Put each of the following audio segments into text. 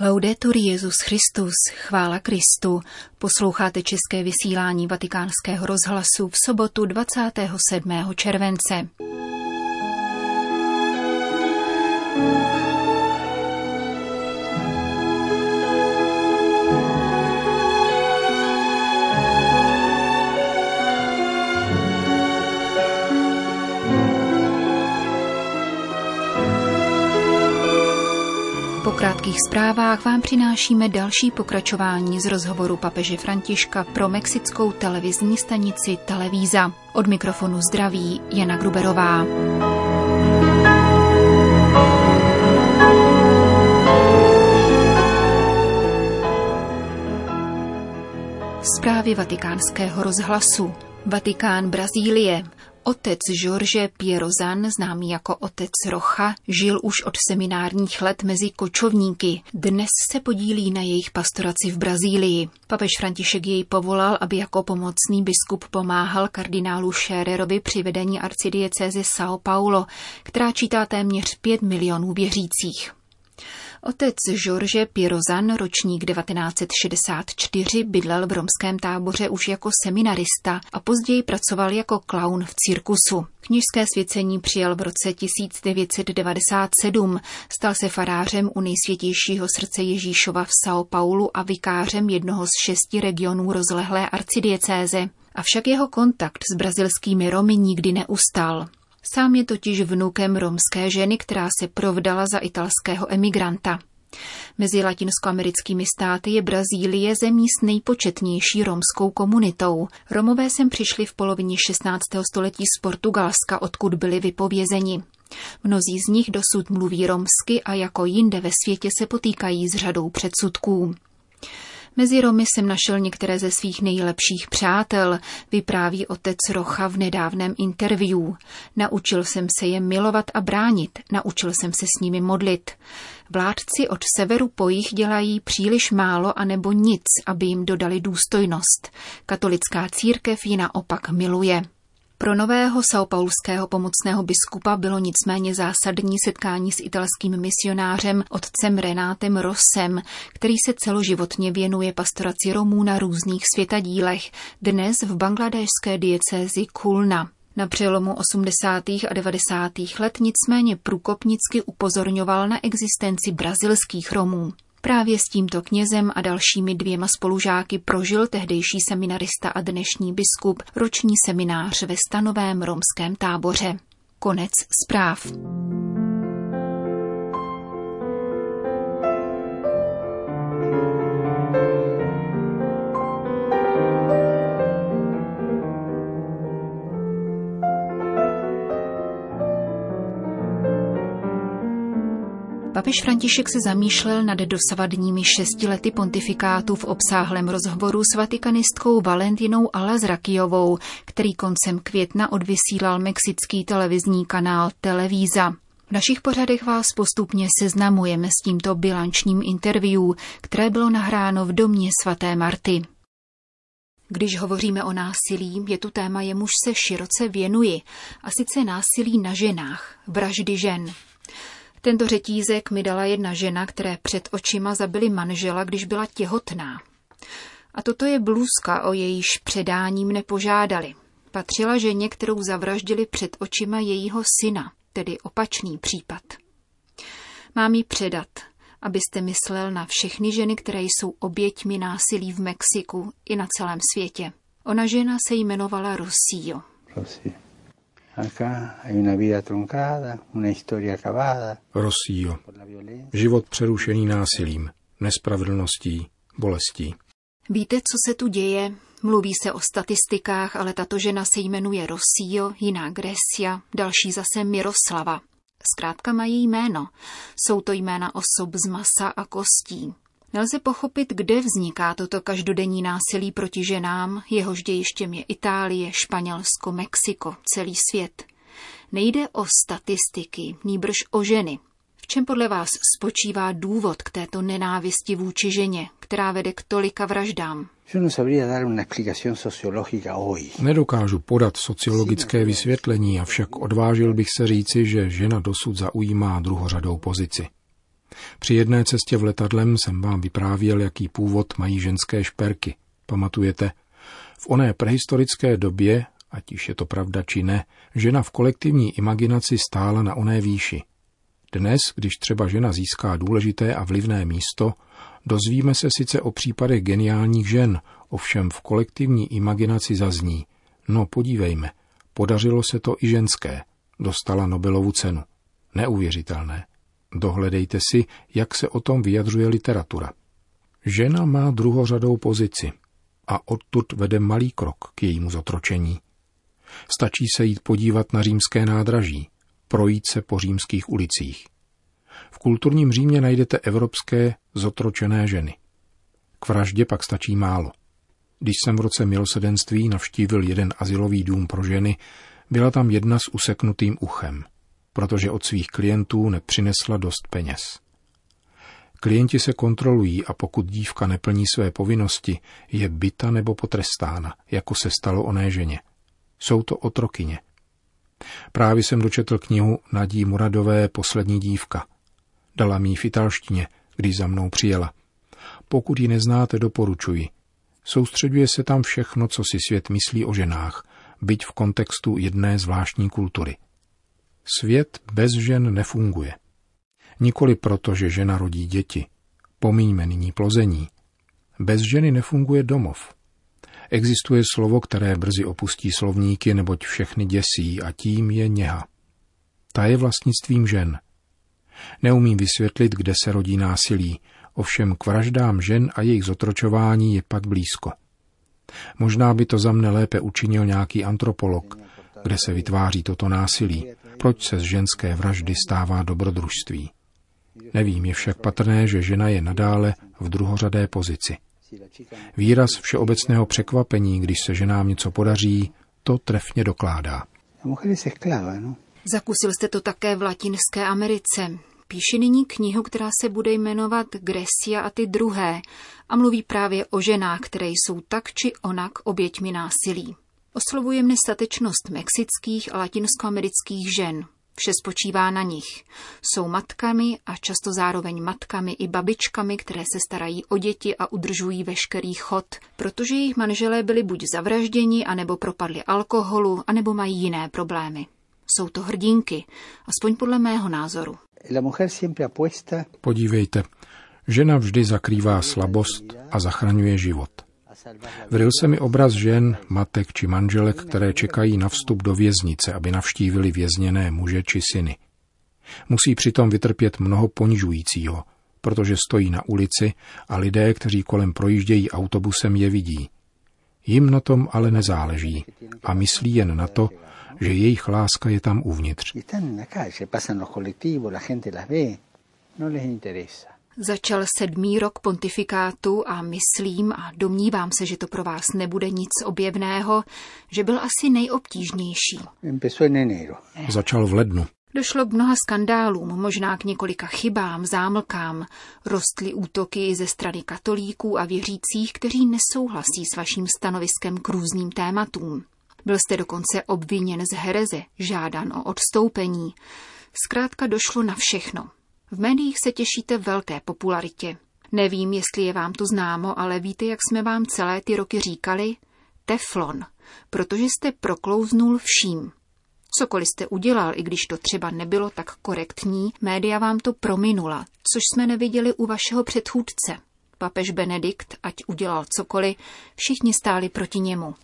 Laudetur Jezus Christus, chvála Kristu. Posloucháte české vysílání Vatikánského rozhlasu v sobotu 27. července. Krátkých zprávách vám přinášíme další pokračování z rozhovoru papeže Františka pro mexickou televizní stanici Televíza. Od mikrofonu zdraví Jana Gruberová. Zprávy vatikánského rozhlasu. Vatikán Brazílie. Otec George Pierozan, známý jako otec Rocha, žil už od seminárních let mezi kočovníky. Dnes se podílí na jejich pastoraci v Brazílii. Papež František jej povolal, aby jako pomocný biskup pomáhal kardinálu Schererovi při vedení arcidiecéze São Paulo, která čítá téměř 5 milionů věřících. Otec George Pirozan, ročník 1964, bydlel v romském táboře už jako seminarista a později pracoval jako klaun v cirkusu. Kněžské svěcení přijal v roce 1997, stal se farářem u nejsvětějšího srdce Ježíšova v São Paulu a vikářem jednoho z šesti regionů rozlehlé arcidiecéze. Avšak jeho kontakt s brazilskými Romy nikdy neustal. Sám je totiž vnukem romské ženy, která se provdala za italského emigranta. Mezi latinskoamerickými státy je Brazílie zemí s nejpočetnější romskou komunitou. Romové sem přišli v polovině 16. století z Portugalska, odkud byli vypovězeni. Mnozí z nich dosud mluví romsky a jako jinde ve světě se potýkají s řadou předsudků. Mezi Romy jsem našel některé ze svých nejlepších přátel, vypráví otec Rocha v nedávném interview. Naučil jsem se je milovat a bránit, naučil jsem se s nimi modlit. Vládci od severu po jich dělají příliš málo anebo nic, aby jim dodali důstojnost. Katolická církev ji naopak miluje. Pro nového saopaulského pomocného biskupa bylo nicméně zásadní setkání s italským misionářem otcem Renátem Rossem, který se celoživotně věnuje pastoraci Romů na různých světadílech, dnes v bangladéšské diecézi Kulna. Na přelomu 80. a 90. let nicméně průkopnicky upozorňoval na existenci brazilských Romů. Právě s tímto knězem a dalšími dvěma spolužáky prožil tehdejší seminarista a dnešní biskup roční seminář ve stanovém romském táboře. Konec zpráv. Papež František se zamýšlel nad dosavadními šesti lety pontifikátu v obsáhlém rozhovoru s vatikanistkou Valentinou Alazrakijovou, který koncem května odvysílal mexický televizní kanál Televíza. V našich pořadech vás postupně seznamujeme s tímto bilančním interview, které bylo nahráno v domě svaté Marty. Když hovoříme o násilí, je tu téma, jemuž se široce věnuji, a sice násilí na ženách, vraždy žen. Tento řetízek mi dala jedna žena, které před očima zabili manžela, když byla těhotná. A toto je blůzka, o jejíž předáním nepožádali. Patřila ženě, kterou zavraždili před očima jejího syna, tedy opačný případ. Mám ji předat, abyste myslel na všechny ženy, které jsou oběťmi násilí v Mexiku i na celém světě. Ona žena se jmenovala Rocio. Rocio. Rosío. Život přerušený násilím, nespravedlností, bolestí. Víte, co se tu děje? Mluví se o statistikách, ale tato žena se jmenuje Rosío, jiná Grecia, další zase Miroslava. Zkrátka mají jméno. Jsou to jména osob z masa a kostí. Nelze pochopit, kde vzniká toto každodenní násilí proti ženám, jehož dějištěm je Itálie, Španělsko, Mexiko, celý svět. Nejde o statistiky, nýbrž o ženy. V čem podle vás spočívá důvod k této nenávisti vůči ženě, která vede k tolika vraždám? No Nedokážu podat sociologické vysvětlení, avšak odvážil bych se říci, že žena dosud zaujímá druhořadou pozici. Při jedné cestě v letadlem jsem vám vyprávěl, jaký původ mají ženské šperky. Pamatujete? V oné prehistorické době, ať už je to pravda či ne, žena v kolektivní imaginaci stála na oné výši. Dnes, když třeba žena získá důležité a vlivné místo, dozvíme se sice o případech geniálních žen, ovšem v kolektivní imaginaci zazní. No podívejme, podařilo se to i ženské. Dostala Nobelovu cenu. Neuvěřitelné. Dohledejte si, jak se o tom vyjadřuje literatura. Žena má druhořadou pozici a odtud vede malý krok k jejímu zotročení. Stačí se jít podívat na římské nádraží, projít se po římských ulicích. V kulturním Římě najdete evropské zotročené ženy. K vraždě pak stačí málo. Když jsem v roce milosedenství navštívil jeden asilový dům pro ženy, byla tam jedna s useknutým uchem, protože od svých klientů nepřinesla dost peněz. Klienti se kontrolují a pokud dívka neplní své povinnosti, je byta nebo potrestána, jako se stalo oné ženě. Jsou to otrokyně. Právě jsem dočetl knihu Nadí Muradové Poslední dívka. Dala mi v italštině, když za mnou přijela. Pokud ji neznáte, doporučuji. Soustředuje se tam všechno, co si svět myslí o ženách, byť v kontextu jedné zvláštní kultury. Svět bez žen nefunguje. Nikoli proto, že žena rodí děti. Pomíňme nyní plození. Bez ženy nefunguje domov. Existuje slovo, které brzy opustí slovníky, neboť všechny děsí a tím je něha. Ta je vlastnictvím žen. Neumím vysvětlit, kde se rodí násilí, ovšem k vraždám žen a jejich zotročování je pak blízko. Možná by to za mne lépe učinil nějaký antropolog, kde se vytváří toto násilí, proč se z ženské vraždy stává dobrodružství. Nevím, je však patrné, že žena je nadále v druhořadé pozici. Výraz všeobecného překvapení, když se ženám něco podaří, to trefně dokládá. No? Zakusil jste to také v Latinské Americe. Píši nyní knihu, která se bude jmenovat Gresia a ty druhé a mluví právě o ženách, které jsou tak či onak oběťmi násilí. Oslovuje mne statečnost mexických a latinskoamerických žen, Vše spočívá na nich. Jsou matkami a často zároveň matkami i babičkami, které se starají o děti a udržují veškerý chod, protože jejich manželé byli buď zavražděni, anebo propadli alkoholu, anebo mají jiné problémy. Jsou to hrdinky, aspoň podle mého názoru. Podívejte, žena vždy zakrývá slabost a zachraňuje život. Vryl se mi obraz žen, matek či manželek, které čekají na vstup do věznice, aby navštívili vězněné muže či syny. Musí přitom vytrpět mnoho ponižujícího, protože stojí na ulici a lidé, kteří kolem projíždějí autobusem, je vidí. Jim na tom ale nezáleží a myslí jen na to, že jejich láska je tam uvnitř. Začal sedmý rok pontifikátu a myslím a domnívám se, že to pro vás nebude nic objevného, že byl asi nejobtížnější. Začal v lednu. Došlo k mnoha skandálům, možná k několika chybám, zámlkám. Rostly útoky ze strany katolíků a věřících, kteří nesouhlasí s vaším stanoviskem k různým tématům. Byl jste dokonce obviněn z hereze, žádan o odstoupení. Zkrátka došlo na všechno. V médiích se těšíte velké popularitě. Nevím, jestli je vám to známo, ale víte, jak jsme vám celé ty roky říkali? Teflon, protože jste proklouznul vším. Cokoliv jste udělal, i když to třeba nebylo tak korektní, média vám to prominula, což jsme neviděli u vašeho předchůdce. Papež Benedikt, ať udělal cokoliv, všichni stáli proti němu.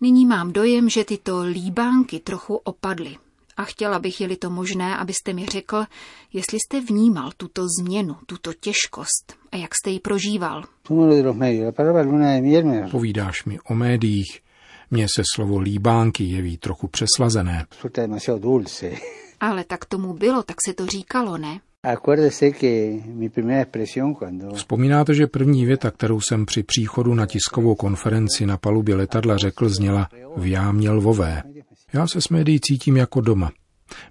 Nyní mám dojem, že tyto líbánky trochu opadly. A chtěla bych, je-li to možné, abyste mi řekl, jestli jste vnímal tuto změnu, tuto těžkost a jak jste ji prožíval. Povídáš mi o médiích. Mně se slovo líbánky jeví trochu přeslazené. Ale tak tomu bylo, tak se to říkalo, ne? Vzpomínáte, že první věta, kterou jsem při příchodu na tiskovou konferenci na palubě letadla řekl, zněla v jámě lvové. Já se s médií cítím jako doma.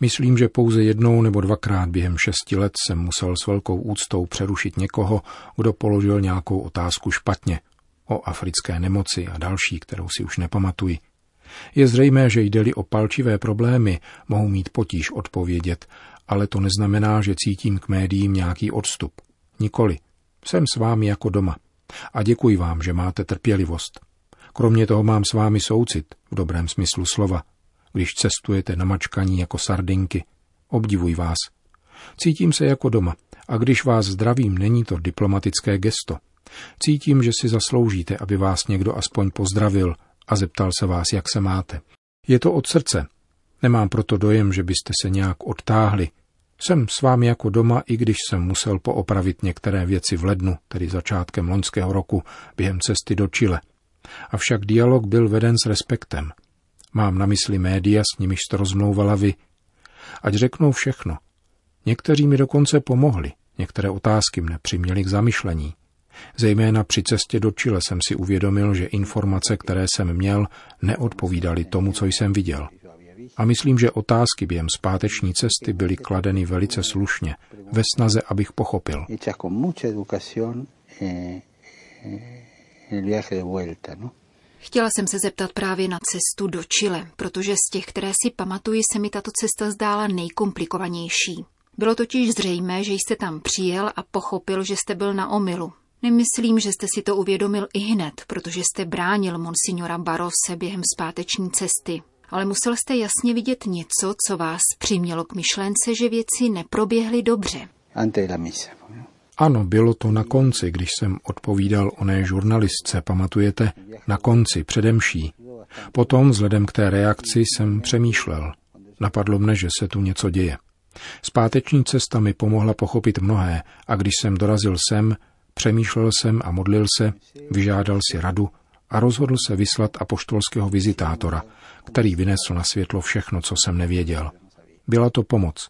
Myslím, že pouze jednou nebo dvakrát během šesti let jsem musel s velkou úctou přerušit někoho, kdo položil nějakou otázku špatně o africké nemoci a další, kterou si už nepamatuji. Je zřejmé, že jde-li o palčivé problémy, mohu mít potíž odpovědět ale to neznamená, že cítím k médiím nějaký odstup. Nikoli. Jsem s vámi jako doma. A děkuji vám, že máte trpělivost. Kromě toho mám s vámi soucit, v dobrém smyslu slova, když cestujete na mačkaní jako sardinky. Obdivuj vás. Cítím se jako doma a když vás zdravím, není to diplomatické gesto. Cítím, že si zasloužíte, aby vás někdo aspoň pozdravil a zeptal se vás, jak se máte. Je to od srdce. Nemám proto dojem, že byste se nějak odtáhli. Jsem s vámi jako doma, i když jsem musel poopravit některé věci v lednu, tedy začátkem loňského roku, během cesty do Chile. Avšak dialog byl veden s respektem. Mám na mysli média, s nimiž jste rozmlouvala vy. Ať řeknou všechno. Někteří mi dokonce pomohli, některé otázky mne přiměly k zamyšlení. Zejména při cestě do Chile jsem si uvědomil, že informace, které jsem měl, neodpovídaly tomu, co jsem viděl. A myslím, že otázky během zpáteční cesty byly kladeny velice slušně, ve snaze, abych pochopil. No? Chtěla jsem se zeptat právě na cestu do Chile, protože z těch, které si pamatuji, se mi tato cesta zdála nejkomplikovanější. Bylo totiž zřejmé, že jste tam přijel a pochopil, že jste byl na omilu. Nemyslím, že jste si to uvědomil i hned, protože jste bránil monsignora Barose během zpáteční cesty. Ale musel jste jasně vidět něco, co vás přimělo k myšlence, že věci neproběhly dobře. Ano, bylo to na konci, když jsem odpovídal oné žurnalistce, pamatujete, na konci, předemší. Potom, vzhledem k té reakci, jsem přemýšlel. Napadlo mne, že se tu něco děje. Zpáteční cesta mi pomohla pochopit mnohé a když jsem dorazil sem, přemýšlel jsem a modlil se, vyžádal si radu a rozhodl se vyslat apoštolského vizitátora, který vynesl na světlo všechno, co jsem nevěděl. Byla to pomoc.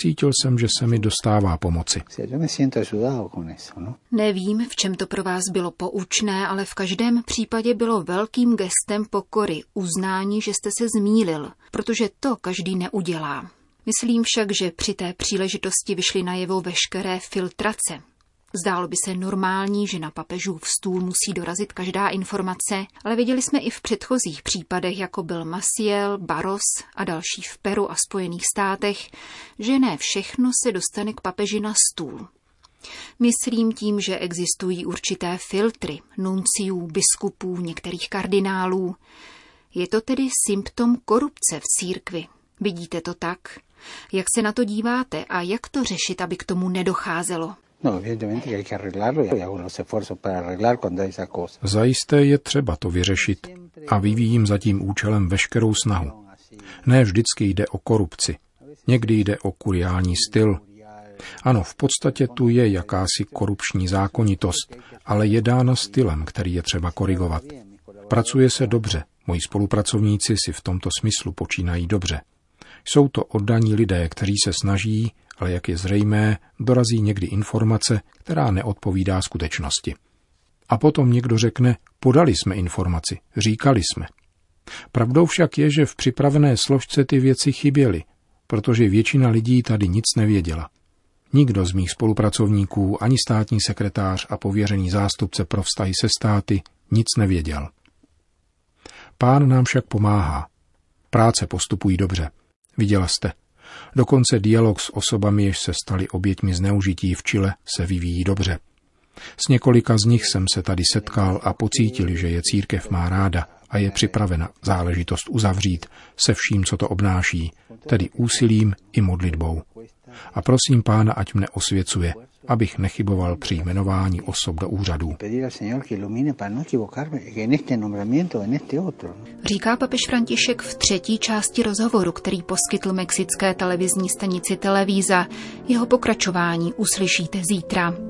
Cítil jsem, že se mi dostává pomoci. No? Nevím, v čem to pro vás bylo poučné, ale v každém případě bylo velkým gestem pokory uznání, že jste se zmílil, protože to každý neudělá. Myslím však, že při té příležitosti vyšly najevo veškeré filtrace. Zdálo by se normální, že na papežův stůl musí dorazit každá informace, ale viděli jsme i v předchozích případech, jako byl Maciel, Baros a další v Peru a Spojených státech, že ne všechno se dostane k papeži na stůl. Myslím tím, že existují určité filtry nunciů, biskupů, některých kardinálů. Je to tedy symptom korupce v církvi. Vidíte to tak? Jak se na to díváte a jak to řešit, aby k tomu nedocházelo? No, Zajisté je třeba to vyřešit a vyvíjím za tím účelem veškerou snahu. Ne vždycky jde o korupci. Někdy jde o kuriální styl. Ano, v podstatě tu je jakási korupční zákonitost, ale je dána stylem, který je třeba korigovat. Pracuje se dobře, moji spolupracovníci si v tomto smyslu počínají dobře. Jsou to oddaní lidé, kteří se snaží, ale jak je zřejmé, dorazí někdy informace, která neodpovídá skutečnosti. A potom někdo řekne, podali jsme informaci, říkali jsme. Pravdou však je, že v připravené složce ty věci chyběly, protože většina lidí tady nic nevěděla. Nikdo z mých spolupracovníků, ani státní sekretář a pověřený zástupce pro vztahy se státy nic nevěděl. Pán nám však pomáhá. Práce postupují dobře. Viděla jste. Dokonce dialog s osobami, jež se stali oběťmi zneužití v Chile, se vyvíjí dobře. S několika z nich jsem se tady setkal a pocítil, že je církev má ráda a je připravena záležitost uzavřít se vším, co to obnáší, tedy úsilím i modlitbou. A prosím pána, ať mne osvěcuje, abych nechyboval při jmenování osob do úřadů. Říká papež František v třetí části rozhovoru, který poskytl mexické televizní stanici Televíza. Jeho pokračování uslyšíte zítra.